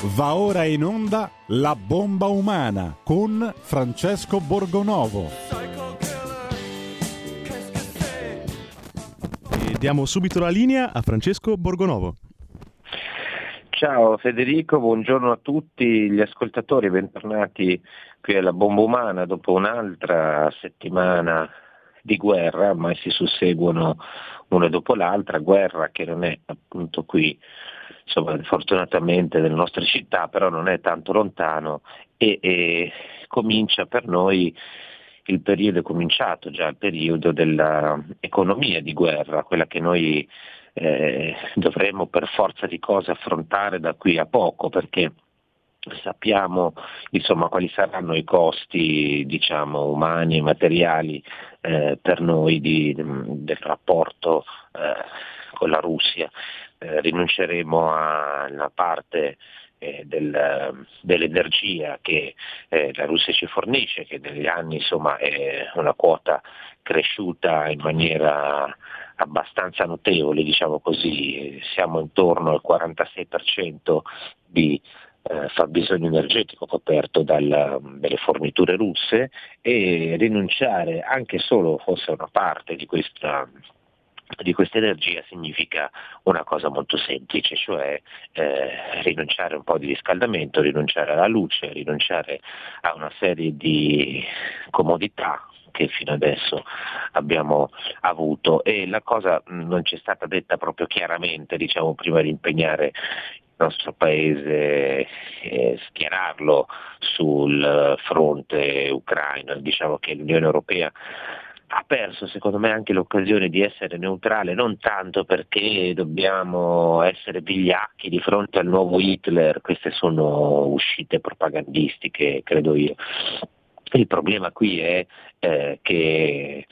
Va ora in onda La bomba umana con Francesco Borgonovo. E diamo subito la linea a Francesco Borgonovo. Ciao Federico, buongiorno a tutti gli ascoltatori, bentornati qui alla Bomba Umana dopo un'altra settimana di guerra, ma si susseguono una dopo l'altra, guerra che non è appunto qui insomma, fortunatamente nelle nostre città, però non è tanto lontano e, e comincia per noi il periodo è cominciato già il periodo dell'economia di guerra, quella che noi eh, dovremo per forza di cose affrontare da qui a poco, perché sappiamo insomma, quali saranno i costi diciamo, umani e materiali eh, per noi di, del rapporto eh, con la Russia. Eh, rinunceremo alla parte eh, del, dell'energia che eh, la Russia ci fornisce, che negli anni insomma, è una quota cresciuta in maniera abbastanza notevole, diciamo così, siamo intorno al 46% di eh, fabbisogno energetico coperto dal, dalle forniture russe e rinunciare anche solo fosse una parte di questa di questa energia significa una cosa molto semplice, cioè eh, rinunciare un po' di riscaldamento, rinunciare alla luce, rinunciare a una serie di comodità che fino adesso abbiamo avuto e la cosa non ci è stata detta proprio chiaramente diciamo, prima di impegnare nostro paese eh, schierarlo sul fronte ucraino. Diciamo che l'Unione Europea ha perso secondo me anche l'occasione di essere neutrale, non tanto perché dobbiamo essere vigliacchi di fronte al nuovo Hitler, queste sono uscite propagandistiche, credo io. Il problema qui è eh, che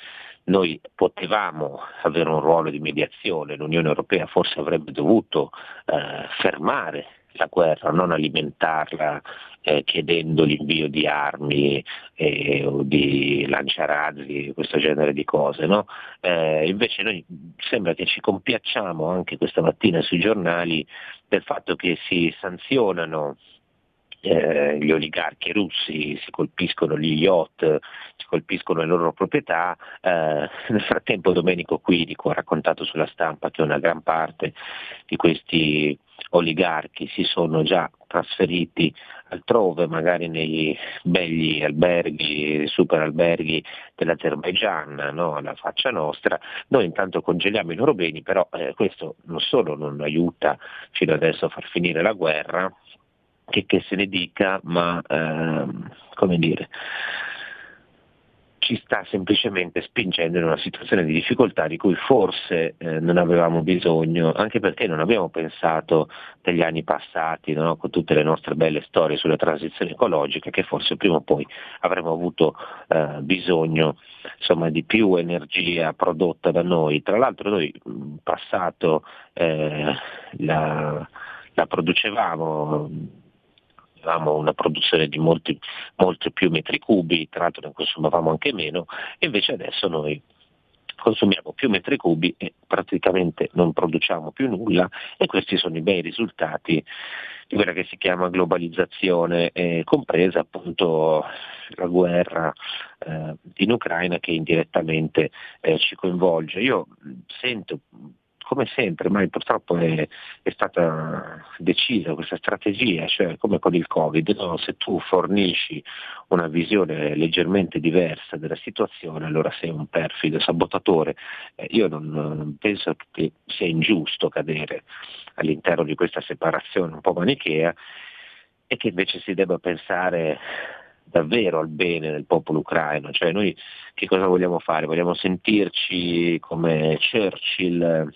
noi potevamo avere un ruolo di mediazione, l'Unione Europea forse avrebbe dovuto eh, fermare la guerra, non alimentarla eh, chiedendo l'invio di armi eh, o di lanciarazzi, questo genere di cose. No? Eh, invece noi sembra che ci compiacciamo anche questa mattina sui giornali del fatto che si sanzionano eh, gli oligarchi russi, si colpiscono gli yacht, si colpiscono le loro proprietà. Eh, nel frattempo Domenico Quirico ha raccontato sulla stampa che una gran parte di questi oligarchi si sono già trasferiti altrove, magari nei begli alberghi, super alberghi dell'Azerbaigian, no? alla faccia nostra, noi intanto congeliamo i loro beni, però eh, questo non solo non aiuta fino adesso a far finire la guerra, che, che se ne dica, ma ehm, come dire, ci sta semplicemente spingendo in una situazione di difficoltà di cui forse eh, non avevamo bisogno, anche perché non abbiamo pensato negli anni passati, no? con tutte le nostre belle storie sulla transizione ecologica, che forse prima o poi avremmo avuto eh, bisogno insomma, di più energia prodotta da noi. Tra l'altro noi in passato eh, la, la producevamo avevamo una produzione di molti, molti più metri cubi, tra l'altro ne consumavamo anche meno, invece adesso noi consumiamo più metri cubi e praticamente non produciamo più nulla e questi sono i bei risultati di quella che si chiama globalizzazione, eh, compresa appunto la guerra eh, in Ucraina che indirettamente eh, ci coinvolge. Io sento come sempre, ma purtroppo è, è, stata decisa questa strategia, cioè come con il Covid, no? se tu fornisci una visione leggermente diversa della situazione, allora sei un perfido sabotatore. Eh, io non, non penso che sia ingiusto cadere all'interno di questa separazione un po' manichea e che invece si debba pensare davvero al bene del popolo ucraino, cioè noi che cosa vogliamo fare? Vogliamo sentirci come Churchill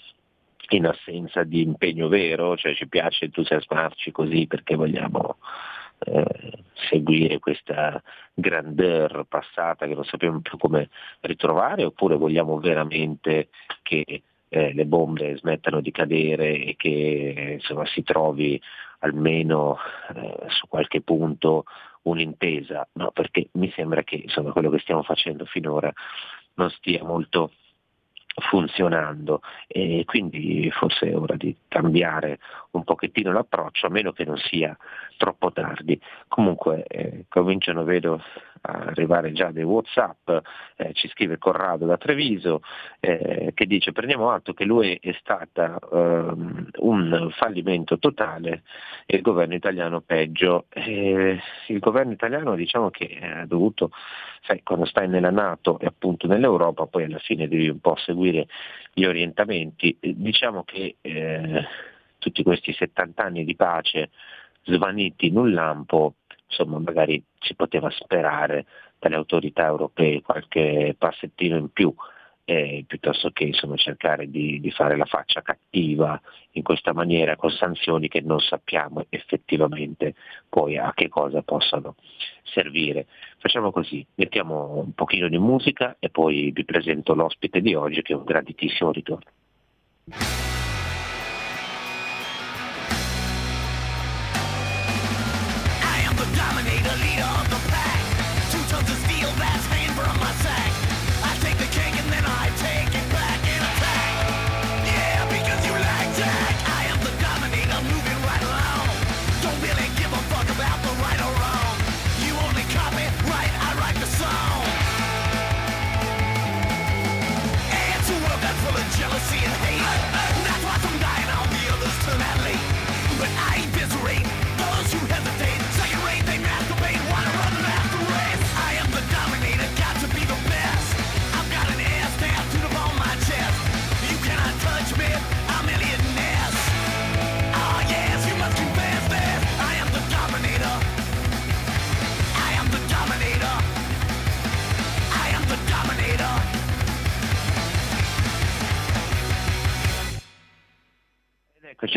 in assenza di impegno vero, cioè ci piace entusiasmarci così perché vogliamo eh, seguire questa grandeur passata che non sappiamo più come ritrovare, oppure vogliamo veramente che eh, le bombe smettano di cadere e che insomma, si trovi almeno eh, su qualche punto un'intesa, no, perché mi sembra che insomma, quello che stiamo facendo finora non stia molto funzionando. E quindi forse è ora di cambiare un pochettino l'approccio a meno che non sia troppo tardi. Comunque eh, cominciano, vedo, a arrivare già dei Whatsapp, eh, ci scrive Corrado da Treviso eh, che dice prendiamo atto che lui è stata ehm, un fallimento totale e il governo italiano peggio. il governo italiano diciamo che ha dovuto, sai, quando stai nella Nato e appunto nell'Europa poi alla fine devi un po' seguire gli orientamenti. Diciamo che eh, tutti questi 70 anni di pace svaniti in un lampo, insomma magari si poteva sperare dalle autorità europee qualche passettino in più, eh, piuttosto che insomma, cercare di, di, fare la faccia cattiva in questa maniera con sanzioni che non sappiamo effettivamente poi a che cosa possano servire. Facciamo così, mettiamo un pochino di musica e poi vi presento l'ospite di oggi che è un graditissimo ritorno. the leader of the pack. Two tons of steel, that's hand from my sack.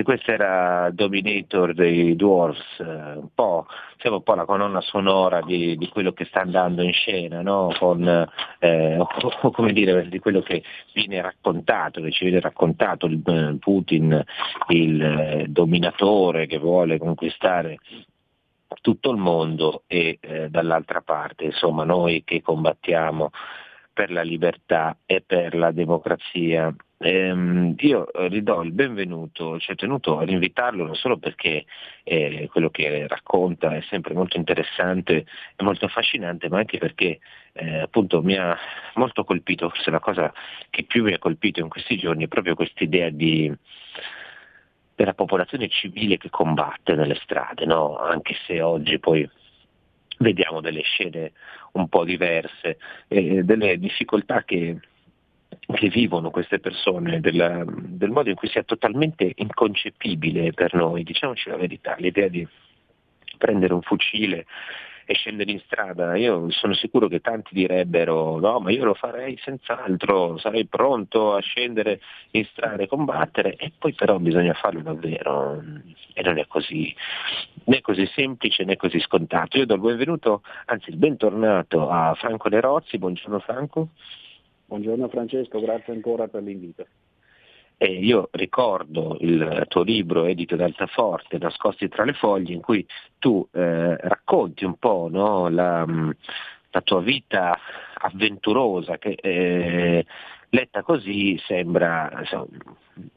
Questa era Dominator dei Dwarfs, eh, un po', siamo un po' la colonna sonora di, di quello che sta andando in scena, no? Con, eh, o, come dire, di quello che viene raccontato, che ci viene raccontato il eh, Putin, il eh, dominatore che vuole conquistare tutto il mondo e eh, dall'altra parte, insomma, noi che combattiamo per la libertà e per la democrazia Ehm, io ridò il benvenuto, ci ho tenuto ad invitarlo non solo perché eh, quello che racconta è sempre molto interessante e molto affascinante, ma anche perché eh, appunto mi ha molto colpito, forse la cosa che più mi ha colpito in questi giorni è proprio questa idea di della popolazione civile che combatte nelle strade, no? anche se oggi poi vediamo delle scene un po' diverse, eh, delle difficoltà che che vivono queste persone, del, del modo in cui sia totalmente inconcepibile per noi, diciamoci la verità, l'idea di prendere un fucile e scendere in strada. Io sono sicuro che tanti direbbero no, ma io lo farei senz'altro, sarei pronto a scendere in strada e combattere, e poi però bisogna farlo davvero e non è così, né così semplice né così scontato. Io do il benvenuto, anzi il bentornato a Franco Nerozzi, buongiorno Franco. Buongiorno Francesco, grazie ancora per l'invito. E io ricordo il tuo libro edito da Altaforte, Nascosti tra le foglie, in cui tu eh, racconti un po' no, la, la, tua vita avventurosa che eh, letta così sembra insomma,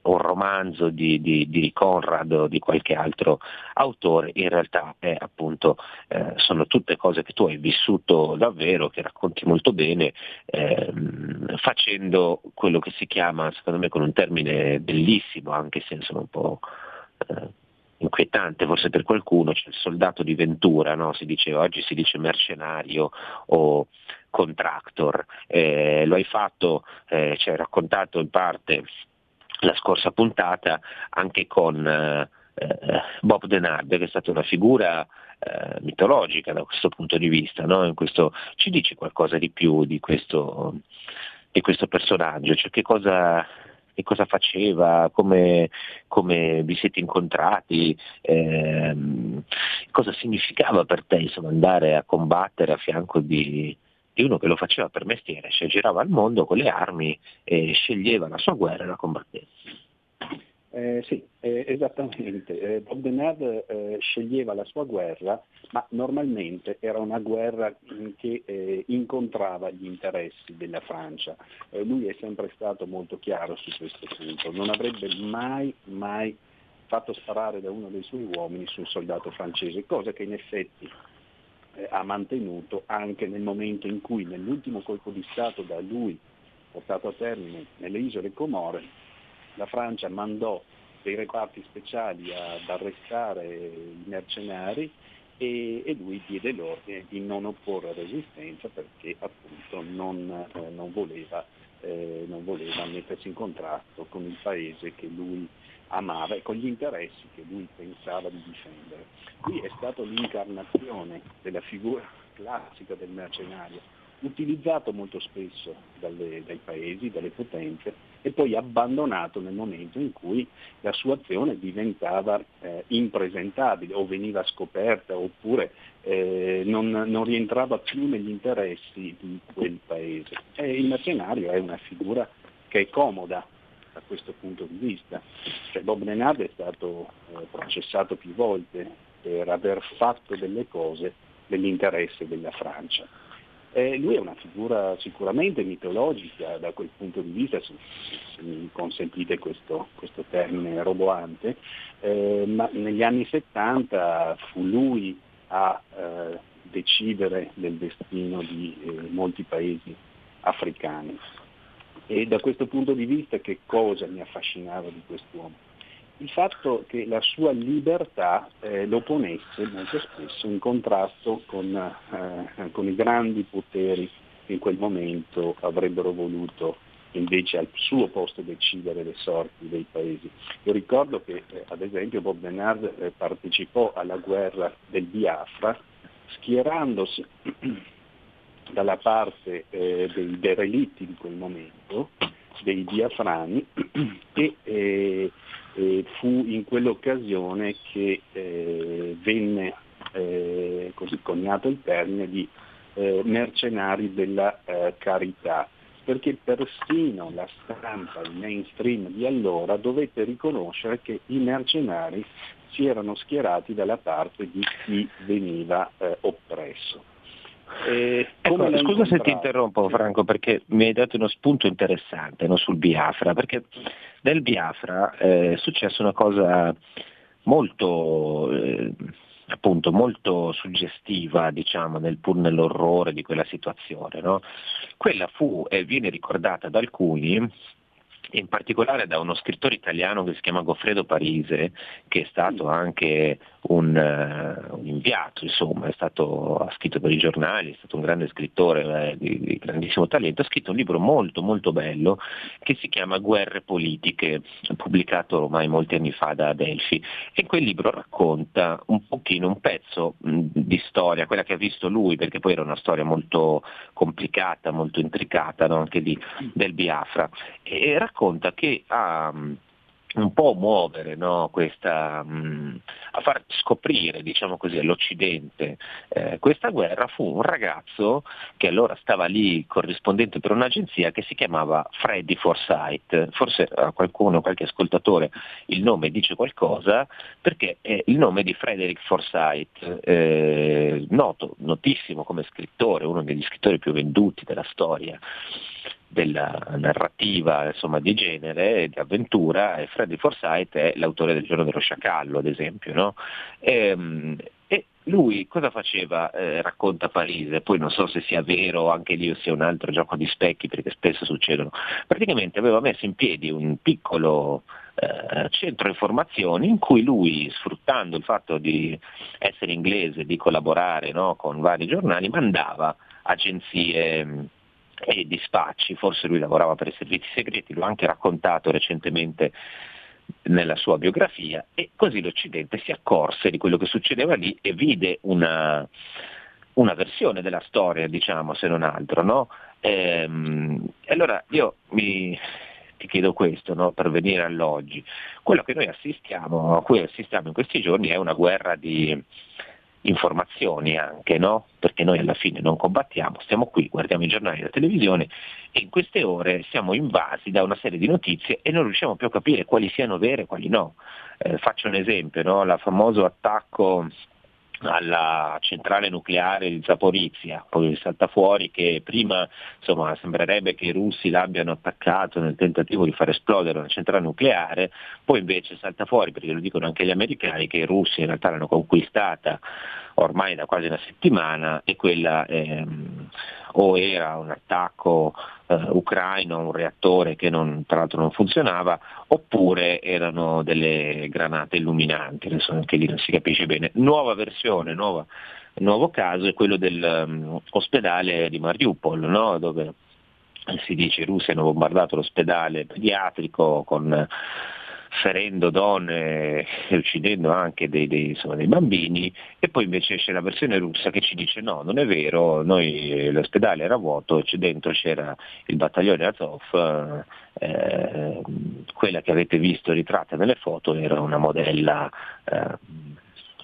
un romanzo di, di, di, Conrad o di qualche altro autore, in realtà è, appunto, eh, sono tutte cose che tu hai vissuto davvero, che racconti molto bene, ehm, facendo quello che si chiama, secondo me con un termine bellissimo, anche se insomma un po' eh, inquietante forse per qualcuno, cioè il soldato di Ventura, no? si dice, oggi si dice mercenario o contractor, eh, lo hai fatto, eh, ci hai raccontato in parte la scorsa puntata anche con eh, eh Bob Denard, che è stata una figura eh, mitologica da questo punto di vista, no? questo, ci dici qualcosa di più di questo, di questo personaggio, cioè che cosa, che cosa faceva, come, come, vi siete incontrati, ehm, cosa significava per te insomma, andare a combattere a fianco di, di uno che lo faceva per mestiere, cioè girava al mondo con le armi e sceglieva la sua guerra e la combatteva. Eh, sì, eh, esattamente. Eh, Bob Denard eh, sceglieva la sua guerra, ma normalmente era una guerra che eh, incontrava gli interessi della Francia. Eh, lui è sempre stato molto chiaro su questo punto, non avrebbe mai, mai fatto sparare da uno dei suoi uomini su un soldato francese, cosa che in effetti ha mantenuto anche nel momento in cui nell'ultimo colpo di Stato da lui portato a termine nelle isole Comore la Francia mandò dei reparti speciali ad arrestare i mercenari e, e lui diede l'ordine di non opporre resistenza perché appunto non, eh, non, voleva, eh, non voleva mettersi in contrasto con il paese che lui amava e con gli interessi che lui pensava di difendere. Qui è stata l'incarnazione della figura classica del mercenario, utilizzato molto spesso dalle, dai paesi, dalle potenze e poi abbandonato nel momento in cui la sua azione diventava eh, impresentabile o veniva scoperta oppure eh, non, non, rientrava più negli interessi di quel paese. E il mercenario è una figura che è comoda da questo punto di vista. Cioè Bob Renard è stato eh, processato più volte per aver fatto delle cose nell'interesse della Francia. Eh, lui è una figura sicuramente mitologica da quel punto di vista, se, mi consentite questo, questo termine roboante, eh, ma negli anni 70 fu lui a eh, decidere del destino di eh, molti paesi africani. E da questo punto di vista che cosa mi affascinava di quest'uomo? Il fatto che la sua libertà eh, lo ponesse molto spesso in contrasto con, eh, con, i grandi poteri che in quel momento avrebbero voluto invece al suo posto decidere le sorti dei paesi. Io ricordo che eh, ad esempio Bob Denard eh, partecipò alla guerra del Biafra schierandosi dalla parte eh, dei derelitti di quel momento, dei biafrani, e eh, fu in quell'occasione che eh, venne eh, così coniato il termine di eh, mercenari della eh, carità, perché persino la stampa, il mainstream di allora dovette riconoscere che i mercenari si erano schierati dalla parte di chi veniva eh, oppresso. Ecco, scusa se ti interrompo Franco perché mi hai dato uno spunto interessante no, sul Biafra, perché nel Biafra eh, è successa una cosa molto, eh, appunto, molto suggestiva, diciamo, nel, pur nell'orrore di quella situazione. No? Quella fu e viene ricordata da alcuni in particolare da uno scrittore italiano che si chiama Goffredo Parise, che è stato anche un, uh, un inviato, insomma, stato, ha scritto per i giornali, è stato un grande scrittore eh, di, di, grandissimo talento, ha scritto un libro molto molto bello che si chiama Guerre politiche, pubblicato ormai molti anni fa da Adelphi. E quel libro racconta un pochino, un pezzo mh, di storia, quella che ha visto lui, perché poi era una storia molto complicata, molto intricata, no? anche di, del Biafra, e racconta che ha un po' muovere no, questa, mh, mm, a far scoprire diciamo così, all'Occidente eh, questa guerra fu un ragazzo che allora stava lì corrispondente per un'agenzia che si chiamava Freddy Forsyth, forse a qualcuno, qualche ascoltatore il nome dice qualcosa perché è il nome di Frederick Forsyth, eh, noto, notissimo come scrittore, uno degli scrittori più venduti della storia della narrativa insomma, di genere di avventura e Freddy Forsyth è l'autore del giorno dello sciacallo ad esempio no? e, ehm, e, lui cosa faceva eh, racconta Parise poi non so se sia vero o anche lì sia un altro gioco di specchi perché spesso succedono praticamente aveva messo in piedi un piccolo eh, centro informazioni in cui lui sfruttando il fatto di essere inglese di collaborare no, con vari giornali mandava agenzie e dispacci, forse lui lavorava per i servizi segreti, l'ho anche raccontato recentemente nella sua biografia e così l'Occidente si accorse di quello che succedeva lì e vide una, una versione della storia, diciamo, se non altro. No? Ehm, allora io mi, ti chiedo questo no? per venire all'oggi. Quello che noi assistiamo, a cui assistiamo in questi giorni è una guerra di, informazioni anche, no? perché noi alla fine non combattiamo, stiamo qui, guardiamo i giornali e la televisione e in queste ore siamo invasi da una serie di notizie e non riusciamo più a capire quali siano vere e quali no. Eh, faccio un esempio, no? il famoso attacco alla centrale nucleare di Zaporizia, poi salta fuori che prima insomma, sembrerebbe che i russi l'abbiano attaccato nel tentativo di far esplodere una centrale nucleare, poi invece salta fuori, perché lo dicono anche gli americani, che i russi in realtà l'hanno conquistata ormai da quasi una settimana e quella ehm, o era un attacco eh, ucraino, un reattore che non, tra l'altro non funzionava, oppure erano delle granate illuminanti, adesso anche lì non si capisce bene. Nuova versione, nuova, nuovo caso è quello dell'ospedale um, di Mariupol, no? dove si dice i russi hanno bombardato l'ospedale pediatrico con ferendo donne e uccidendo anche dei, dei, insomma, dei, bambini e poi invece esce la versione russa che ci dice no, non è vero, noi, l'ospedale era vuoto e dentro c'era il battaglione Azov, eh, quella che avete visto ritratta nelle foto era una modella eh,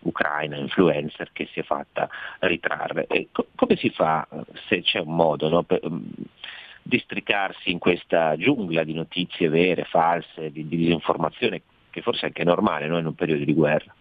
ucraina, influencer, che si è fatta ritrarre. Co- come si fa, se c'è un modo, no, per, districarsi in questa giungla di notizie vere, false, di, di disinformazione, che forse è anche normale no? in un periodo di guerra.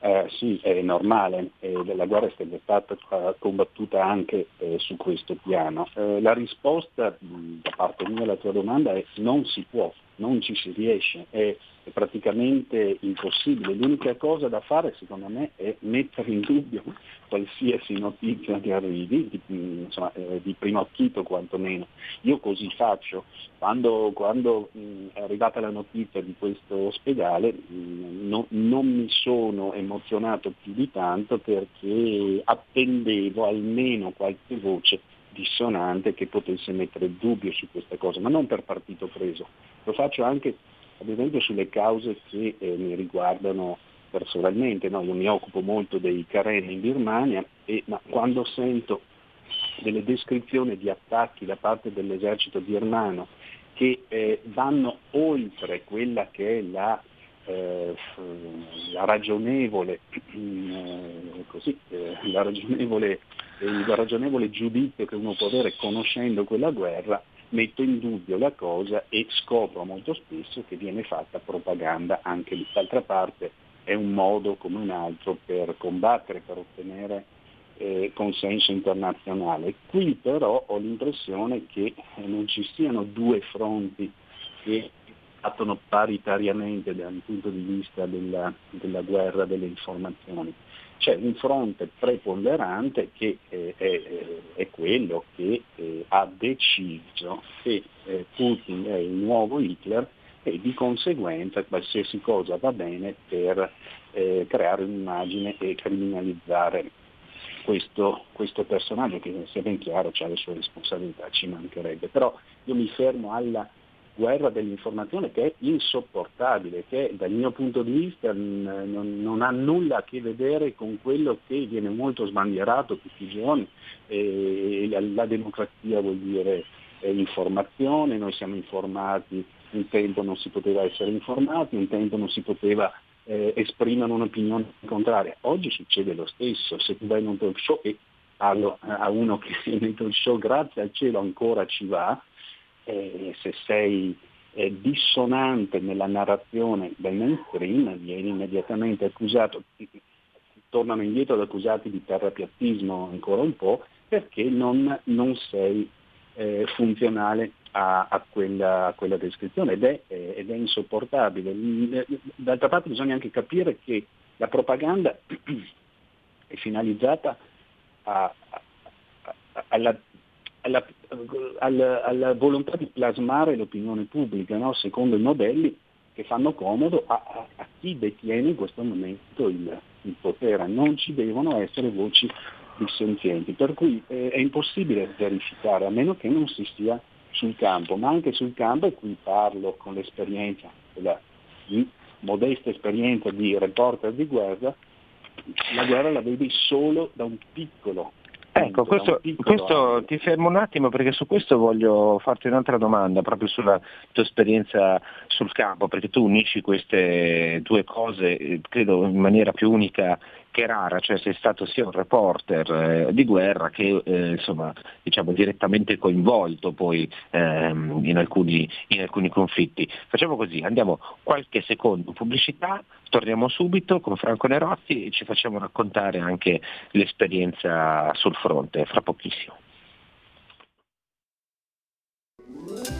Eh, sì, è normale, eh, la guerra è sempre stata combattuta anche eh, su questo piano. Eh, la risposta da parte mia alla tua domanda è non si può, non ci si riesce, è è praticamente impossibile. L'unica cosa da fare secondo me è mettere in dubbio qualsiasi notizia che arrivi, di, insomma, eh, di primo acchito quantomeno. Io così faccio. Quando, quando mh, è arrivata la notizia di questo ospedale mh, no, non mi sono emozionato più di tanto perché attendevo almeno qualche voce dissonante che potesse mettere dubbio su questa cosa, ma non per partito preso. Lo faccio anche ad esempio sulle cause che eh, mi riguardano personalmente, no? io mi occupo molto dei Karen in Birmania, e, ma quando sento delle descrizioni di attacchi da parte dell'esercito birmano che eh, vanno oltre quella che è la, eh, la ragionevole, eh, così, eh, la ragionevole, il ragionevole giudizio che uno può avere conoscendo quella guerra, metto in dubbio la cosa e scopro molto spesso che viene fatta propaganda anche lì. D'altra parte è un modo come un altro per combattere, per ottenere eh, consenso internazionale. Qui però ho l'impressione che non ci siano due fronti che attono paritariamente dal punto di vista della, della guerra delle informazioni c'è un fronte preponderante che eh, è, è, quello che eh, ha deciso che eh, Putin è il nuovo Hitler e di conseguenza qualsiasi cosa va bene per eh, creare un'immagine e criminalizzare questo, questo, personaggio che sia ben chiaro ha le sue responsabilità, ci mancherebbe. Però io mi fermo alla guerra dell'informazione che è insopportabile, che dal mio punto di vista non, non, ha nulla a che vedere con quello che viene molto sbandierato tutti i giorni. La, la democrazia vuol dire eh, informazione, noi siamo informati, un tempo non si poteva essere informati, un tempo non si poteva eh, esprimere un'opinione contraria. Oggi succede lo stesso, se tu vai in un talk show e parlo a uno che nel talk show grazie al cielo ancora ci va, eh, se sei eh, dissonante nella narrazione del mainstream vieni immediatamente accusato, tornano indietro ad accusati di terrapiattismo ancora un po' perché non, non sei eh, funzionale a, a, quella, a, quella, descrizione ed è, eh, ed è, insopportabile. D'altra parte bisogna anche capire che la propaganda è finalizzata a, alla alla, alla, alla, volontà di plasmare l'opinione pubblica, no? secondo i modelli che fanno comodo a, a, a chi detiene in questo momento il, il, potere. Non ci devono essere voci dissenzienti, per cui eh, è impossibile verificare, a meno che non si stia sul campo, ma anche sul campo, e qui parlo con l'esperienza, la modesta esperienza di reporter di guerra, la guerra la vedi solo da un piccolo Ecco, questo, questo, ti fermo un attimo perché su questo voglio farti un'altra domanda, proprio sulla tua esperienza sul campo, perché tu unisci queste due cose, eh, credo in maniera più unica che rara, cioè sei stato sia un reporter eh, di guerra che eh, insomma, diciamo, direttamente coinvolto poi ehm, in, alcuni, in, alcuni, conflitti. Facciamo così, andiamo qualche secondo pubblicità, torniamo subito con Franco Nerozzi e ci facciamo raccontare anche l'esperienza sul fronte, fra pochissimo.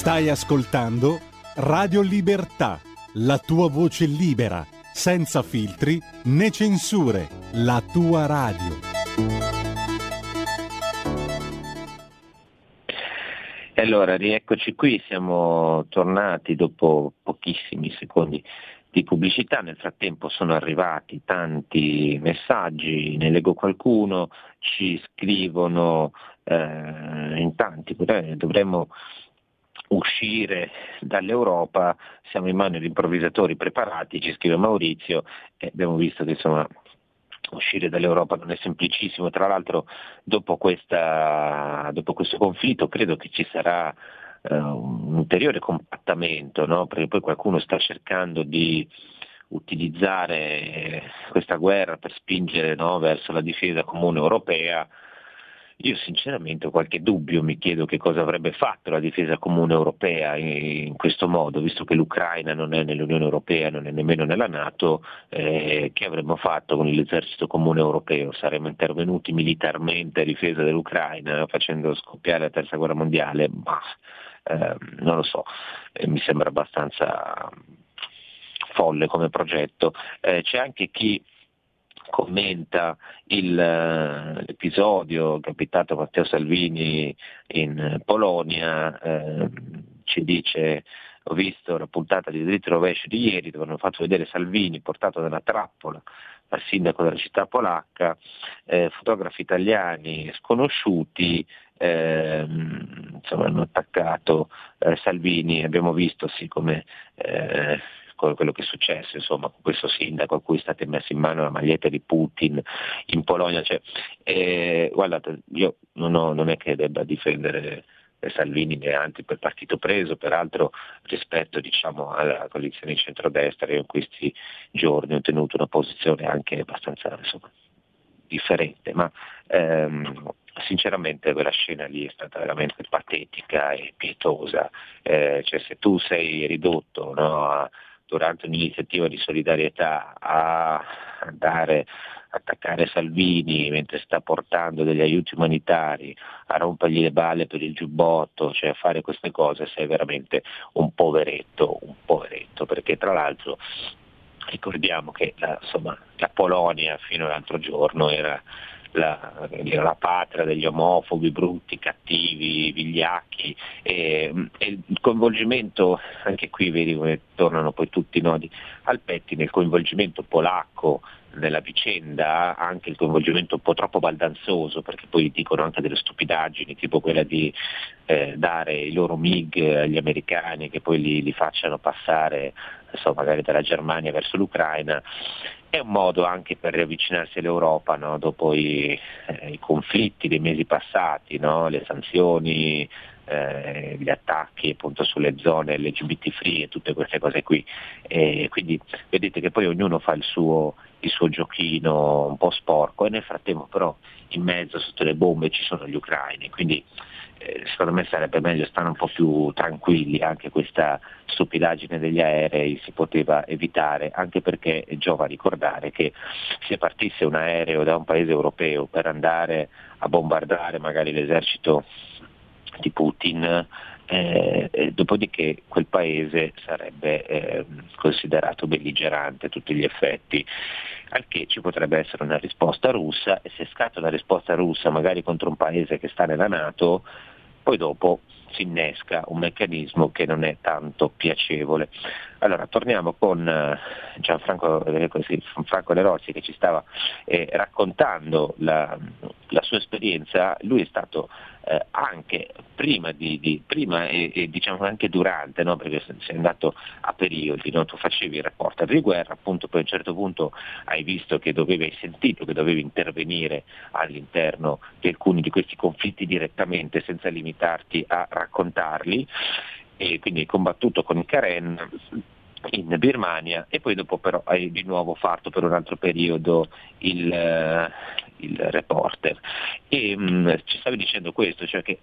Stai ascoltando Radio Libertà, la tua voce libera, senza filtri né censure, la tua radio. E allora, rieccoci qui, siamo tornati dopo pochissimi secondi di pubblicità, nel frattempo sono arrivati tanti messaggi, ne leggo qualcuno, ci scrivono eh, in tanti, dovremmo uscire dall'Europa, siamo in mano di improvvisatori preparati, ci scrive Maurizio e abbiamo visto che insomma uscire dall'Europa non è semplicissimo, tra l'altro dopo, questa, dopo questo conflitto credo che ci sarà eh, un ulteriore compattamento, no? perché poi qualcuno sta cercando di utilizzare questa guerra per spingere no? verso la difesa comune europea. Io sinceramente ho qualche dubbio, mi chiedo che cosa avrebbe fatto la difesa comune europea in, questo modo, visto che l'Ucraina non è nell'Unione Europea, non è nemmeno nella Nato, eh, che avremmo fatto con l'esercito comune europeo? Saremmo intervenuti militarmente a difesa dell'Ucraina facendo scoppiare la terza guerra mondiale? Bah, eh, non lo so, eh, mi sembra abbastanza folle come progetto. Eh, c'è anche chi commenta il, eh, l'episodio capitato a Matteo Salvini in Polonia, eh, ci dice ho visto la puntata di dritto rovescio di ieri dove hanno fatto vedere Salvini portato nella trappola al sindaco della città polacca, eh, fotografi italiani sconosciuti eh, insomma, hanno attaccato eh, Salvini, abbiamo visto sì come eh, quello che è successo insomma, con questo sindaco a cui è stata messa in mano la maglietta di Putin in Polonia. Cioè, eh, guardate, io non, ho, non, è che debba difendere Salvini neanche per partito preso, peraltro rispetto diciamo, alla coalizione di centrodestra io in questi giorni ho tenuto una posizione anche abbastanza insomma, differente, ma ehm, sinceramente quella scena lì è stata veramente patetica e pietosa, eh, cioè se tu sei ridotto no, a, durante un'iniziativa di solidarietà a andare attaccare Salvini mentre sta portando degli aiuti umanitari, a rompergli le balle per il giubbotto, cioè a fare queste cose sei veramente un poveretto, un poveretto, perché tra l'altro ricordiamo che la, insomma, la Polonia fino all'altro giorno era la, la, patria degli omofobi, brutti, cattivi, vigliacchi e, e, il coinvolgimento, anche qui vedi come tornano poi tutti i nodi al pettine, il coinvolgimento polacco nella vicenda, anche il coinvolgimento un po' troppo baldanzoso, perché poi dicono anche delle stupidaggini, tipo quella di eh, dare i loro MIG agli americani che poi li, li facciano passare so, magari dalla Germania verso l'Ucraina, è un modo anche per riavvicinarsi all'Europa no? dopo i, eh, i, conflitti dei mesi passati, no? le sanzioni eh, gli attacchi appunto sulle zone LGBT free e tutte queste cose qui. E quindi vedete che poi ognuno fa il suo, il suo giochino un po' sporco e nel frattempo però in mezzo sotto le bombe ci sono gli ucraini, quindi secondo me sarebbe meglio stare un po' più tranquilli, anche questa stupidaggine degli aerei si poteva evitare, anche perché giova ricordare che se partisse un aereo da un paese europeo per andare a bombardare magari l'esercito di Putin, eh, dopodiché quel paese sarebbe eh, considerato belligerante a tutti gli effetti, al che ci potrebbe essere una risposta russa e se scatta una risposta russa magari contro un paese che sta nella Nato, poi dopo si innesca un meccanismo che non è tanto piacevole. Allora torniamo con eh, Gianfranco eh, Franco Lerozzi che ci stava eh, raccontando la, la, sua esperienza, lui è stato eh, anche prima, di, di, prima e, e, diciamo anche durante, no? perché sei andato a periodi, no? tu facevi il reporter di guerra, appunto poi a un certo punto hai visto che dovevi, hai sentito che dovevi intervenire all'interno di alcuni di questi conflitti direttamente senza limitarti a raccontarli e quindi combattuto con i Karen in Birmania e poi dopo però hai di nuovo fatto per un altro periodo il, uh, il reporter. E um, ci stavi dicendo questo, cioè che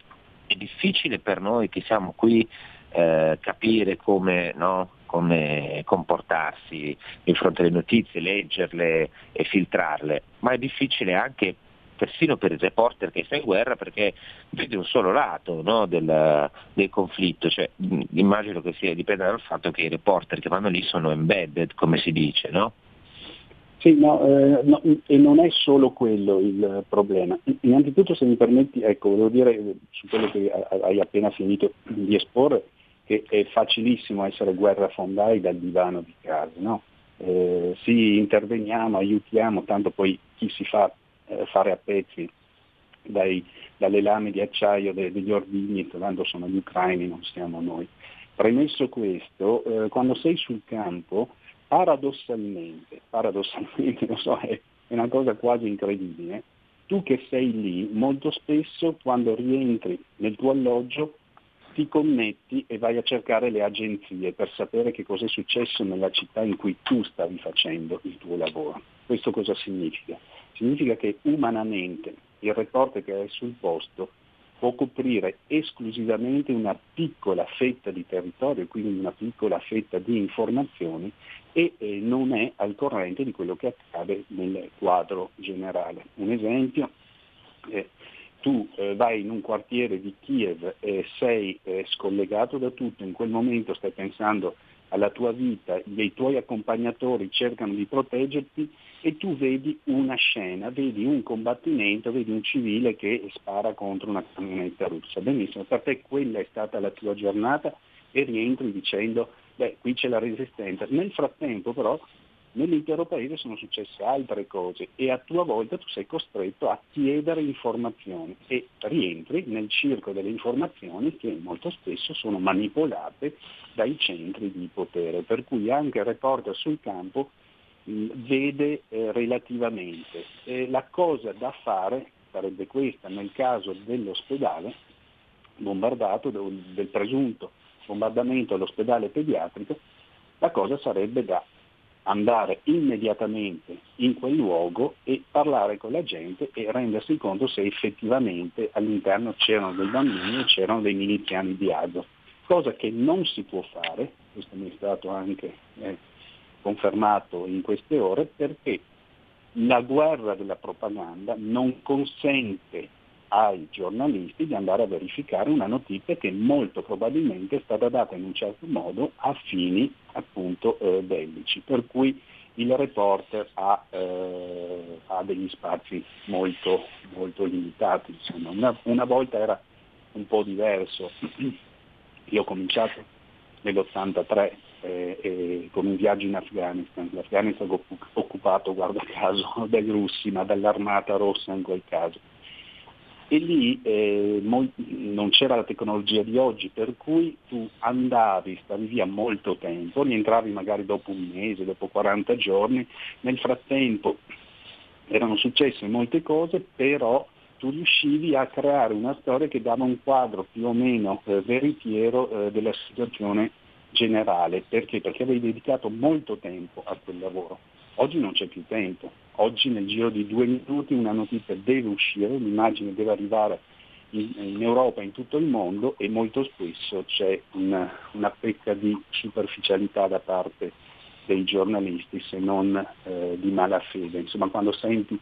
è difficile per noi che siamo qui eh, capire come, no, come, comportarsi di fronte alle notizie, leggerle e filtrarle, ma è difficile anche persino per il reporter che sta in guerra perché vede un solo lato no, del, del, conflitto, cioè, immagino che sia, dipenda dal fatto che i reporter che vanno lì sono embedded, come si dice, no? Sì, no, eh, no, e non è solo quello il problema. Innanzitutto se mi permetti, ecco, volevo dire su quello che hai appena finito di esporre, che è facilissimo essere guerrafondai dal divano di casa, no? Eh, sì, interveniamo, aiutiamo, tanto poi chi si fa eh, fare a pezzi dai, dalle lame di acciaio de, degli ordigni, tanto sono gli ucraini, non siamo noi. Premesso questo, eh, quando sei sul campo, paradossalmente, paradossalmente, lo so, è una cosa quasi incredibile, tu che sei lì, molto spesso quando rientri nel tuo alloggio ti connetti e vai a cercare le agenzie per sapere che cosa è successo nella città in cui tu stavi facendo il tuo lavoro. Questo cosa significa? Significa che umanamente il reporter che è sul posto può coprire esclusivamente una piccola fetta di territorio, quindi una piccola fetta di informazioni e eh, non è al corrente di quello che accade nel quadro generale. Un esempio, eh, tu eh, vai in un quartiere di Kiev e sei eh, scollegato da tutto, in quel momento stai pensando alla tua vita, i tuoi accompagnatori cercano di proteggerti e tu vedi una scena, vedi un combattimento, vedi un civile che spara contro una camionetta russa. Benissimo, per te quella è stata la tua giornata e rientri dicendo, beh, qui c'è la resistenza. Nel frattempo però nell'intero paese sono successe altre cose e a tua volta tu sei costretto a chiedere informazioni e rientri nel circo delle informazioni che molto spesso sono manipolate dai centri di potere, per cui anche il reporter sul campo vede eh, relativamente. E la cosa da fare sarebbe questa nel caso dell'ospedale bombardato, del presunto bombardamento all'ospedale pediatrico, la cosa sarebbe da andare immediatamente in quel luogo e parlare con la gente e rendersi conto se effettivamente all'interno c'erano dei bambini e c'erano dei miliziani di Azov, cosa che non si può fare, questo mi è stato anche eh, confermato in queste ore, perché la guerra della propaganda non consente ai giornalisti di andare a verificare una notizia che molto probabilmente è stata data in un certo modo a fini appunto eh, bellici, per cui il reporter ha, eh, ha degli spazi molto, molto limitati. Una, una, volta era un po' diverso, io ho cominciato nell'83 eh, con un viaggio in Afghanistan, l'Afghanistan occupato, guarda caso, dai russi, ma dall'armata rossa in quel caso e lì eh, mol- non c'era la tecnologia di oggi, per cui tu andavi, stavi via molto tempo, rientravi magari dopo un mese, dopo 40 giorni, nel frattempo erano successe molte cose, però tu riuscivi a creare una storia che dava un quadro più o meno eh, veritiero eh, della situazione generale. Perché? Perché avevi dedicato molto tempo a quel lavoro. Oggi non c'è più tempo. Oggi nel giro di due minuti una notizia deve uscire, l'immagine deve arrivare in, in Europa in tutto il mondo e molto spesso c'è una, una pecca di superficialità da parte dei giornalisti se non eh, di malafede. Insomma, quando senti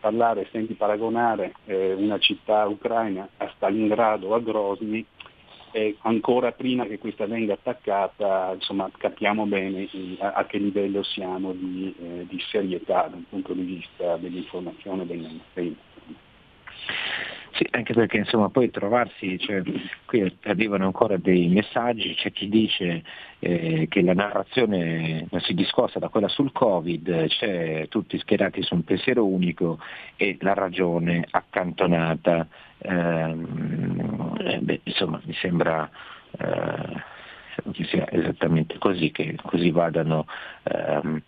parlare, senti paragonare eh, una città ucraina a Stalingrado o a Grozny, eh, ancora prima che questa venga attaccata, insomma, capiamo bene a, che livello siamo di, eh, di, serietà dal punto di vista dell'informazione e mainstream. Sì, anche perché insomma poi trovarsi, cioè, qui arrivano ancora dei messaggi, c'è chi dice eh, che la narrazione non si discosta da quella sul Covid, c'è tutti schierati su un pensiero unico e la ragione accantonata. Ehm, eh, beh, insomma mi sembra eh, che sia esattamente così, che così vadano ehm,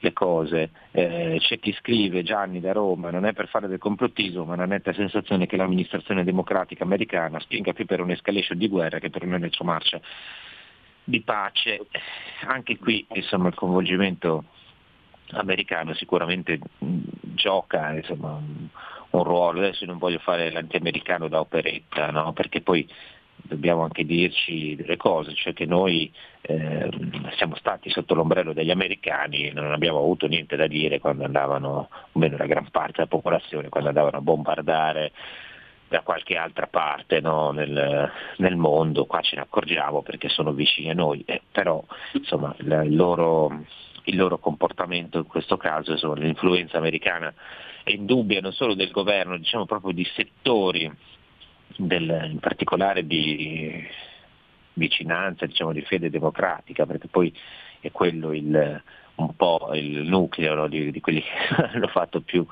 le cose. Eh, c'è chi scrive, Gianni da Roma, non è per fare del complottismo, ma una netta sensazione che l'amministrazione democratica americana spinga più per un'escalation di guerra che per una retromarcia di pace. Anche qui insomma, il coinvolgimento americano sicuramente mh, gioca insomma, un, un, ruolo, adesso non voglio fare l'anti-americano da operetta, no? perché poi dobbiamo anche dirci delle cose, cioè che noi eh, siamo stati sotto l'ombrello degli americani e non abbiamo avuto niente da dire quando andavano, o meno la gran parte della popolazione, quando andavano a bombardare da qualche altra parte no, nel, nel, mondo, qua ce ne accorgiamo perché sono vicini a noi, eh, però insomma, il, loro, il, loro, comportamento in questo caso, insomma, l'influenza americana è indubbia non solo del governo, diciamo proprio di settori del, in particolare di vicinanza, diciamo, di fede democratica, perché poi è quello il, un po' il nucleo no, di, di, quelli che hanno fatto più,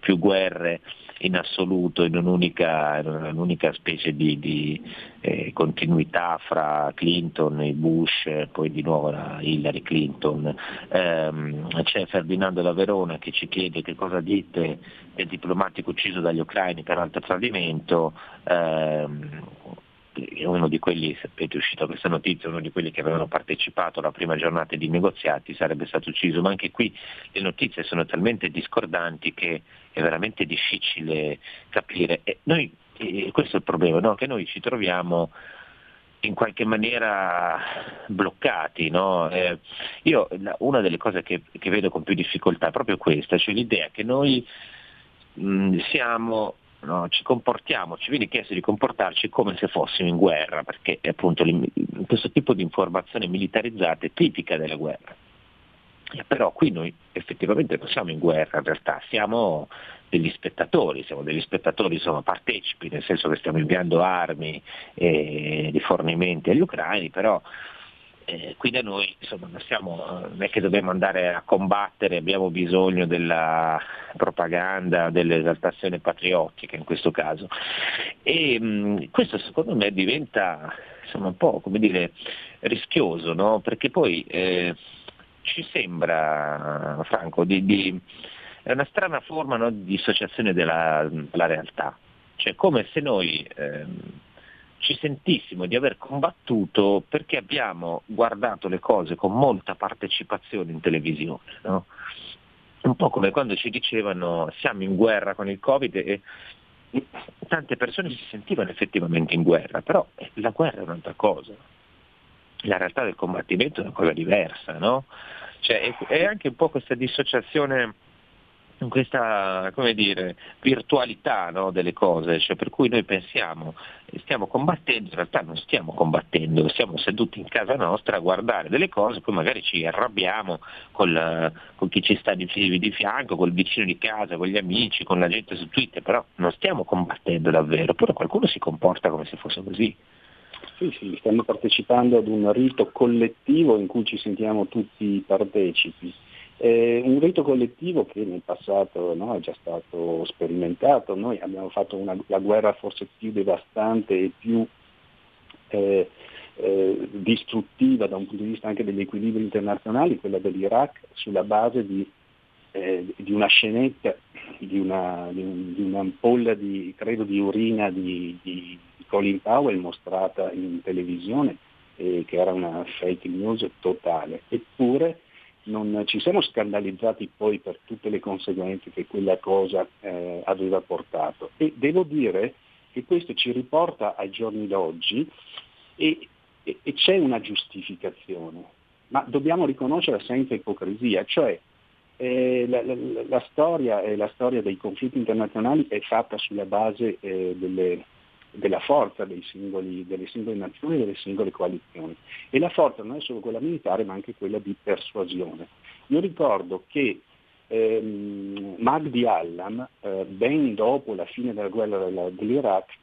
più guerre in assoluto, in un'unica, in un'unica specie di, di eh, continuità fra Clinton e Bush, poi di nuovo la Hillary Clinton. Ehm, c'è Ferdinando da Verona che ci chiede che cosa dite del diplomatico ucciso dagli ucraini per alto tradimento. Ehm, uno di quelli, sapete è uscita questa notizia, uno di quelli che avevano partecipato alla prima giornata di negoziati sarebbe stato ucciso, ma anche qui le notizie sono talmente discordanti che è veramente difficile capire. E noi, e questo è il problema, no? che noi ci troviamo in qualche maniera bloccati. No? Eh, io una delle cose che, che, vedo con più difficoltà è proprio questa, cioè l'idea che noi mh, siamo No, ci comportiamo, ci viene chiesto di comportarci come se fossimo in guerra, perché appunto questo tipo di informazione militarizzata è tipica della guerra. Però qui noi effettivamente non siamo in guerra in realtà, siamo degli spettatori, siamo degli spettatori insomma, partecipi, nel senso che stiamo inviando armi e rifornimenti agli ucraini, però eh, qui da noi insomma, non, siamo, non, è che dobbiamo andare a combattere, abbiamo bisogno della propaganda, dell'esaltazione patriottica in questo caso. E mh, questo secondo me diventa insomma, un po' come dire, rischioso, no? perché poi eh, ci sembra, Franco, di, di, è una strana forma no, di dissociazione della, della, realtà, cioè come se noi eh, ci sentissimo di aver combattuto perché abbiamo guardato le cose con molta partecipazione in televisione. No? Un po' come quando ci dicevano siamo in guerra con il Covid e tante persone si sentivano effettivamente in guerra, però la guerra è un'altra cosa. La realtà del combattimento è una cosa diversa, no? Cioè, è anche un po' questa dissociazione in questa dire, virtualità no, delle cose, cioè per cui noi pensiamo stiamo combattendo, in realtà non stiamo combattendo, siamo seduti in casa nostra a guardare delle cose, poi magari ci arrabbiamo col, con chi ci sta di, di fianco, col vicino di casa, con gli amici, con la gente su Twitter, però non stiamo combattendo davvero, però qualcuno si comporta come se fosse così. Sì, sì, stiamo partecipando ad un rito collettivo in cui ci sentiamo tutti partecipi eh, un rito collettivo che nel passato no, è già stato sperimentato, noi abbiamo fatto una, la guerra forse più devastante e più eh, eh, distruttiva da un punto di vista anche degli equilibri internazionali, quella dell'Iraq, sulla base di, eh, di una scenetta di, una, di, un, di un'ampolla di, credo, di urina di, di, Colin Powell mostrata in televisione, eh, che era una fake news totale. Eppure non ci siamo scandalizzati poi per tutte le conseguenze che quella cosa eh, aveva portato. E devo dire che questo ci riporta ai giorni d'oggi e, e, e c'è una giustificazione, ma dobbiamo riconoscere senza ipocrisia, cioè eh, la, la, la, storia, eh, la, storia, dei conflitti internazionali è fatta sulla base eh, delle, della forza singoli, delle singole nazioni e delle singole coalizioni. E la forza non è solo quella militare ma anche quella di persuasione. Io ricordo che ehm, Magdi Allam, eh, ben dopo la fine della guerra dell'Iraq,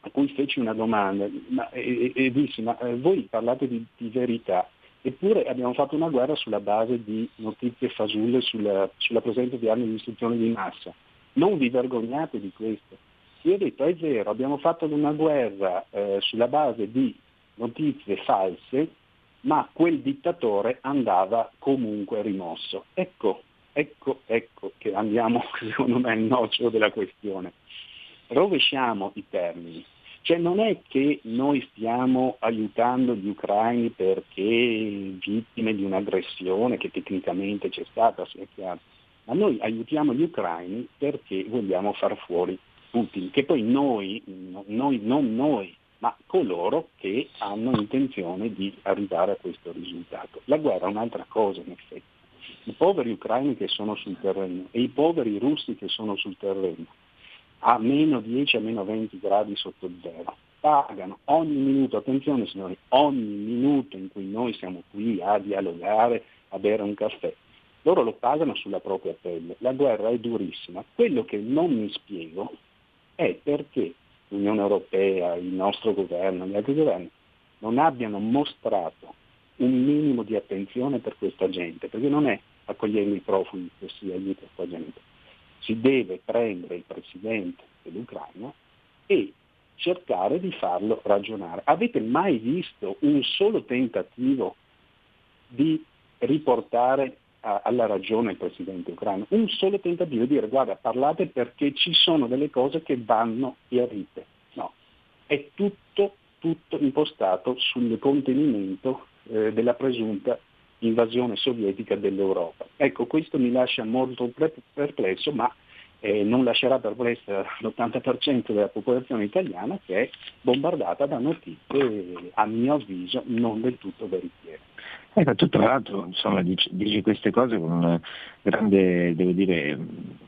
a cui feci una domanda ma, e, e, dissi ma eh, voi parlate di, di, verità, eppure abbiamo fatto una guerra sulla base di notizie fasulle sulla, sulla presenza di armi di distruzione di massa. Non vi vergognate di questo. Io ho detto è vero, abbiamo fatto una guerra eh, sulla base di notizie false, ma quel dittatore andava comunque rimosso. Ecco, ecco, ecco che andiamo secondo me al nocciolo della questione. Rovesciamo i termini. Cioè non è che noi stiamo aiutando gli ucraini perché vittime di un'aggressione che tecnicamente c'è stata, sia chiaro, ma noi aiutiamo gli ucraini perché vogliamo far fuori Putin, che poi noi, noi, non noi, ma coloro che hanno intenzione di arrivare a questo risultato. La guerra è un'altra cosa in effetti. I poveri ucraini che sono sul terreno e i poveri russi che sono sul terreno a meno 10, a meno 20 gradi sotto zero pagano ogni minuto, attenzione signori, ogni minuto in cui noi siamo qui a dialogare, a bere un caffè, loro lo pagano sulla propria pelle. La guerra è durissima. Quello che non mi spiego è perché l'Unione Europea, il nostro governo, gli altri governi non abbiano mostrato un minimo di attenzione per questa gente, perché non è accogliendo i profughi che si aiuta questa gente. Si deve prendere il presidente dell'Ucraina e cercare di farlo ragionare. Avete mai visto un solo tentativo di riportare alla ragione il presidente ucraino. Un solo tentativo di dire guarda parlate perché ci sono delle cose che vanno chiarite. No, è tutto, tutto impostato sul contenimento eh, della presunta invasione sovietica dell'Europa. Ecco, questo mi lascia molto perplesso, ma eh, non lascerà perplessa l'80% della popolazione italiana che è bombardata da notizie, a mio avviso, non del tutto veritiere. Ecco, tu tra l'altro insomma, dici, dici, queste cose con grande, devo dire,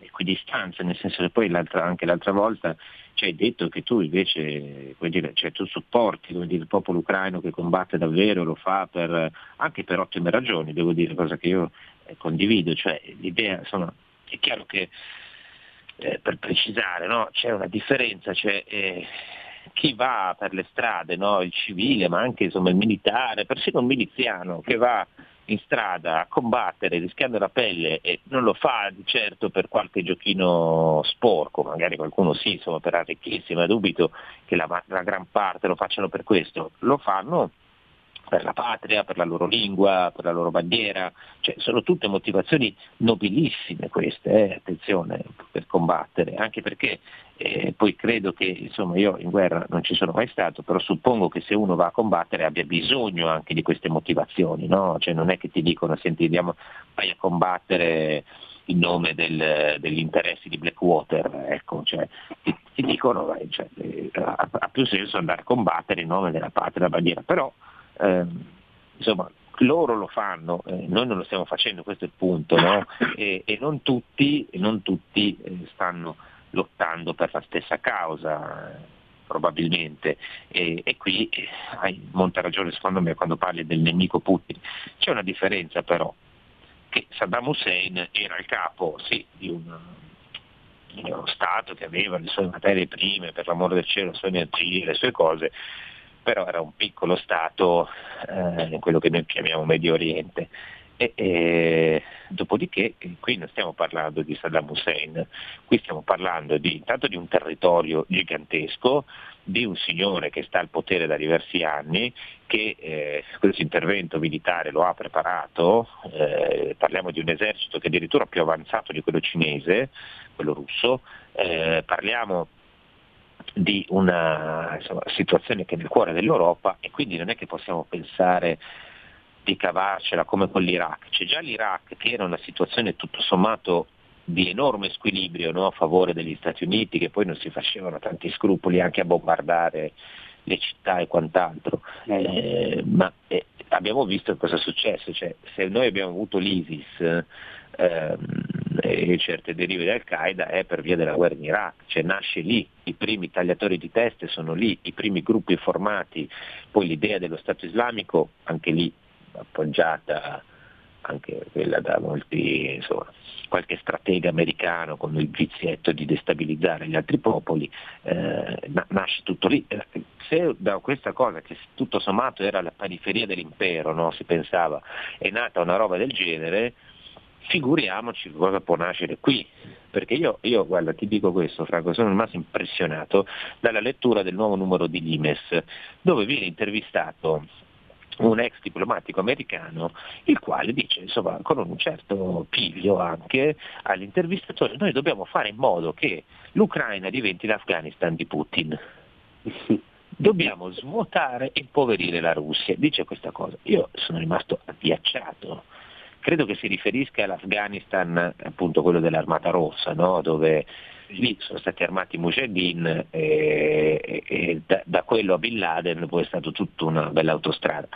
equidistanza, nel senso che poi l'altra, anche l'altra volta ci hai detto che tu invece dire, cioè, tu supporti dire, il popolo ucraino che combatte davvero, lo fa per, anche per ottime ragioni, devo dire, cosa che io eh, condivido. Cioè, l'idea, insomma, è chiaro che eh, per precisare, no? c'è una differenza, cioè, eh, chi va per le strade, no? il civile, ma anche insomma, il militare, persino un miliziano che va in strada a combattere rischiando la pelle e non lo fa di certo per qualche giochino sporco, magari qualcuno sì, insomma per arricchirsi, ma dubito che la, la gran parte lo facciano per questo, lo fanno per la patria, per la loro lingua, per la loro bandiera, cioè, sono tutte motivazioni nobilissime queste, eh, attenzione, per combattere, anche perché eh, poi credo che, insomma io in guerra non ci sono mai stato, però suppongo che se uno va a combattere abbia bisogno anche di queste motivazioni, no? cioè, non è che ti dicono senti andiamo, vai a combattere in nome del, degli interessi di Blackwater, ecco, cioè, ti, ti, dicono cioè, eh, ha, ha, più senso andare a combattere in nome della patria e della bandiera, però eh, insomma, loro lo fanno, eh, noi non lo stiamo facendo, questo è il punto, no? e, e, non tutti, non tutti eh, stanno lottando per la stessa causa probabilmente e, e qui eh, hai molta ragione secondo me quando parli del nemico Putin. C'è una differenza però, che Saddam Hussein era il capo sì, di, un, di uno Stato che aveva le sue materie prime, per l'amore del cielo, le sue energie, le sue cose, però era un piccolo Stato eh, quello che noi chiamiamo Medio Oriente. E, e, dopodiché qui non stiamo parlando di Saddam Hussein, qui stiamo parlando di, intanto di un territorio gigantesco, di un signore che sta al potere da diversi anni, che eh, questo intervento militare lo ha preparato, eh, parliamo di un esercito che è addirittura più avanzato di quello cinese, quello russo, eh, parliamo di una insomma, situazione che è nel cuore dell'Europa e quindi non è che possiamo pensare di cavarcela come con l'Iraq. C'è già l'Iraq che era una situazione tutto sommato di enorme squilibrio no? a favore degli Stati Uniti, che poi non si facevano tanti scrupoli anche a bombardare le città e quant'altro, eh, ma eh, abbiamo visto cosa è successo, cioè, se noi abbiamo avuto l'ISIS ehm, e certe derive di Al-Qaeda è per via della guerra in Iraq, cioè nasce lì, i primi tagliatori di teste sono lì, i primi gruppi formati, poi l'idea dello Stato islamico anche lì appoggiata anche quella da molti, insomma, qualche stratega americano con il vizietto di destabilizzare gli altri popoli, eh, nasce tutto lì. Se da questa cosa che tutto sommato era la periferia dell'impero, no? si pensava, è nata una roba del genere, figuriamoci cosa può nascere qui. Perché io, io, guarda, ti dico questo, Franco, sono rimasto impressionato dalla lettura del nuovo numero di Limes, dove viene intervistato un ex diplomatico americano, il quale dice, insomma, con un certo piglio anche all'intervistatore, noi dobbiamo fare in modo che l'Ucraina diventi l'Afghanistan di Putin. Dobbiamo svuotare e impoverire la Russia. Dice questa cosa. Io sono rimasto agghiacciato. Credo che si riferisca all'Afghanistan, appunto quello dell'Armata Rossa, no? dove lì sono stati armati Mujahideen e, e da, da, quello a Bin Laden poi è stata tutta una bella autostrada.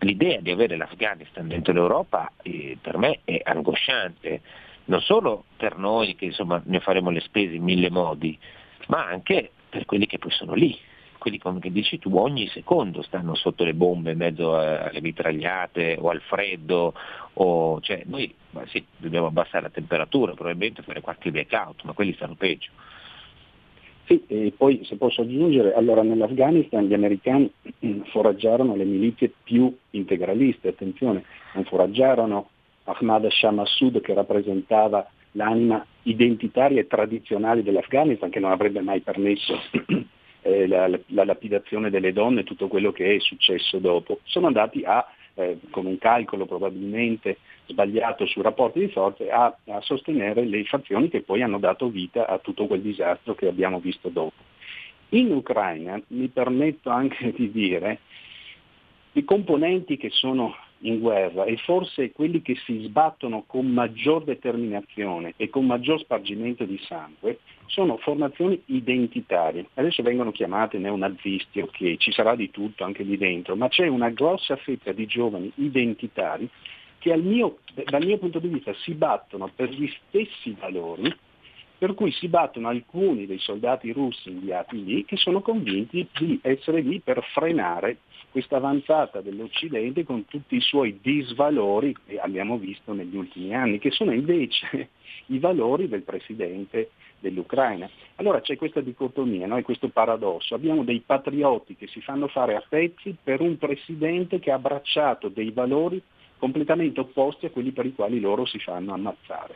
L'idea di avere l'Afghanistan dentro l'Europa eh, per me è angosciante, non solo per noi che insomma, ne faremo le spese in mille modi, ma anche per quelli che poi sono lì, quelli come dici tu ogni secondo stanno sotto le bombe in mezzo alle mitragliate o al freddo, o, cioè, noi sì, dobbiamo abbassare la temperatura, probabilmente fare qualche blackout, ma quelli stanno peggio. Sì, e poi se posso aggiungere, allora nell'Afghanistan gli americani foraggiarono le milizie più integraliste, attenzione, non foraggiarono Ahmad Shah Massoud che rappresentava l'anima identitaria e tradizionale dell'Afghanistan che non avrebbe mai permesso eh, la, la, lapidazione delle donne e tutto quello che è successo dopo. Sono andati a, eh, con un calcolo probabilmente sbagliato sui rapporti di forze, a, a sostenere le fazioni che poi hanno dato vita a tutto quel disastro che abbiamo visto dopo. In Ucraina mi permetto anche di dire i componenti che sono in guerra e forse quelli che si sbattono con maggior determinazione e con maggior spargimento di sangue sono formazioni identitarie. Adesso vengono chiamate neonazisti, ok, ci sarà di tutto anche lì dentro, ma c'è una grossa fetta di giovani identitari che mio, dal mio punto di vista si battono per gli stessi valori per cui si battono alcuni dei soldati russi inviati lì che sono convinti di essere lì per frenare questa avanzata dell'Occidente con tutti i suoi disvalori che abbiamo visto negli ultimi anni, che sono invece i valori del Presidente dell'Ucraina. Allora c'è questa dicotomia no? questo paradosso. Abbiamo dei patrioti che si fanno fare a pezzi per un Presidente che ha abbracciato dei valori completamente opposti a quelli per i quali loro si fanno ammazzare.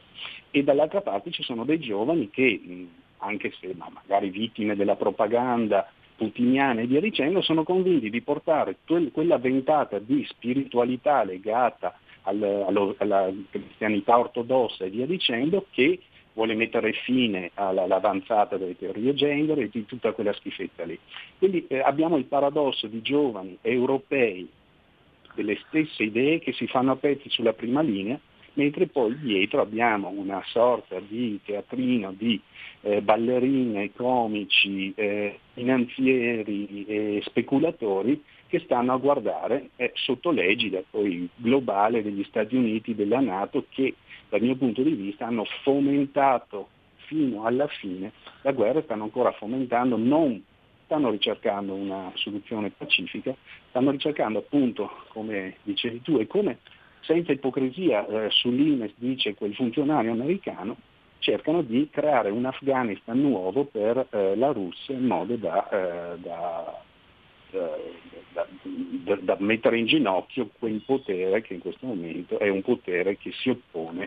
E dall'altra parte ci sono dei giovani che, anche se magari vittime della propaganda putiniana e via dicendo, sono convinti di portare quella ventata di spiritualità legata al, alla cristianità ortodossa e via dicendo che vuole mettere fine all'avanzata delle teorie gender e di tutta quella schifezza lì. Quindi eh, abbiamo il paradosso di giovani europei delle stesse idee che si fanno a pezzi sulla prima linea mentre poi dietro abbiamo una sorta di teatrino di eh, ballerine, comici, eh, finanzieri e speculatori che stanno a guardare eh, sotto l'egida poi globale degli Stati Uniti, della Nato, che dal mio punto di vista hanno fomentato fino alla fine la guerra, stanno ancora fomentando, non stanno ricercando una soluzione pacifica, stanno ricercando appunto, come dicevi tu, e come senza ipocrisia eh, sull'Ines dice quel funzionario americano, cercano di creare un Afghanistan nuovo per eh, la Russia in modo da, eh, da da, da, mettere in ginocchio quel potere che in questo momento è un potere che si oppone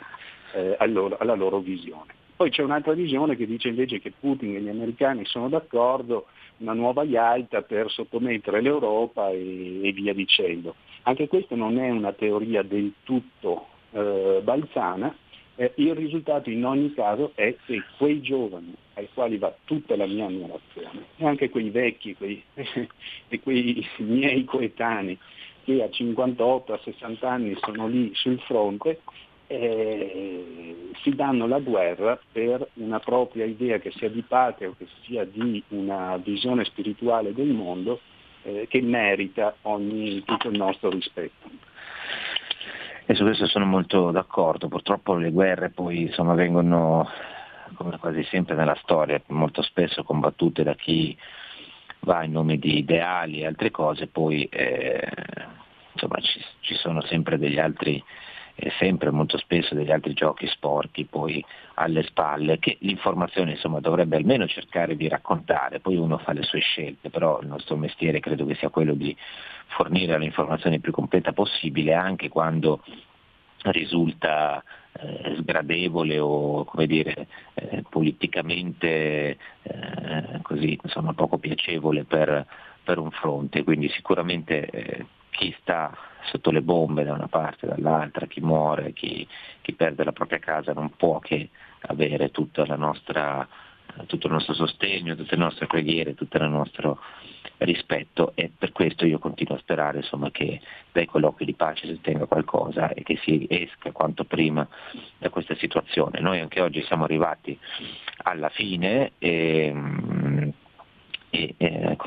eh, loro, alla loro visione. Poi c'è un'altra visione che dice invece che Putin e gli americani sono d'accordo, una nuova Yalta per sottomettere l'Europa e, e via dicendo. Anche questa non è una teoria del tutto eh, balzana, eh, il risultato in ogni caso è che quei giovani ai quali va tutta la mia ammirazione e anche quei vecchi quei, e quei miei coetanei che a 58, a 60 anni sono lì sul fronte, eh, si danno la guerra per una propria idea che sia di patria o che sia di una visione spirituale del mondo eh, che merita ogni, tutto il nostro rispetto. E su questo sono molto d'accordo, purtroppo le guerre poi insomma, vengono, come quasi sempre nella storia, molto spesso combattute da chi va in nome di ideali e altre cose, poi eh, insomma, ci, ci, sono sempre degli altri, eh, sempre molto spesso degli altri giochi sporchi poi alle spalle che l'informazione insomma, dovrebbe almeno cercare di raccontare, poi uno fa le sue scelte, però il nostro mestiere credo che sia quello di fornire l'informazione più completa possibile anche quando risulta eh, sgradevole o come dire, eh, politicamente eh, così, insomma, poco piacevole per, per, un fronte. Quindi sicuramente eh, chi sta sotto le bombe da una parte e dall'altra, chi muore, chi, chi perde la propria casa non può che avere nostra, tutto il nostro sostegno, tutte le nostre preghiere, tutto il nostro rispetto e per questo io continuo a sperare insomma, che dai colloqui di pace si ottenga qualcosa e che si esca quanto prima da questa situazione. Noi anche oggi siamo arrivati alla fine e, e, e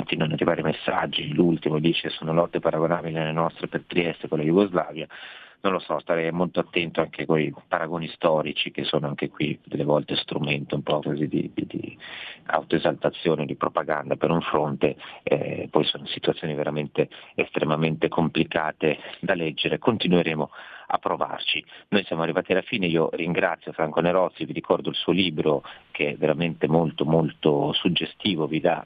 continuano ad arrivare messaggi, l'ultimo dice sono lotte paragonabili alle nostre per Trieste con la Jugoslavia, non lo so, starei molto attento anche con i paragoni storici che sono anche qui delle volte strumento un po' così di, di, di autoesaltazione, di propaganda per un fronte, eh, poi sono situazioni veramente estremamente complicate da leggere, continueremo a provarci. Noi siamo arrivati alla fine, io ringrazio Franco Nerozzi, vi ricordo il suo libro che è veramente molto molto suggestivo, vi dà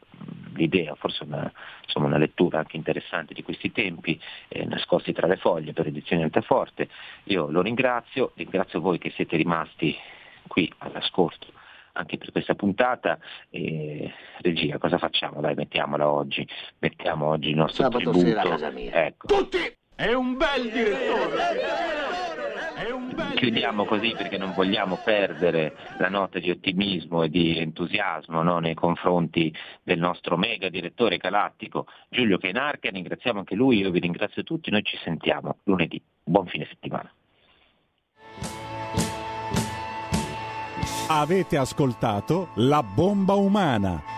l'idea, forse una, insomma, una lettura anche interessante di questi tempi, eh, nascosti tra le foglie per edizione Altaforte. Io lo ringrazio, ringrazio voi che siete rimasti qui all'ascolto anche per questa puntata. E, regia, cosa facciamo? Dai, mettiamola oggi. Mettiamo oggi il nostro Sabato tributo. sera a casa mia. Ecco. Tutti! È un bel direttore! Chiudiamo così perché non vogliamo perdere la nota di ottimismo e di entusiasmo no, nei confronti del nostro mega direttore galattico Giulio Kenarca, ringraziamo anche lui, io vi ringrazio tutti, noi ci sentiamo lunedì. Buon fine settimana. Avete ascoltato La bomba umana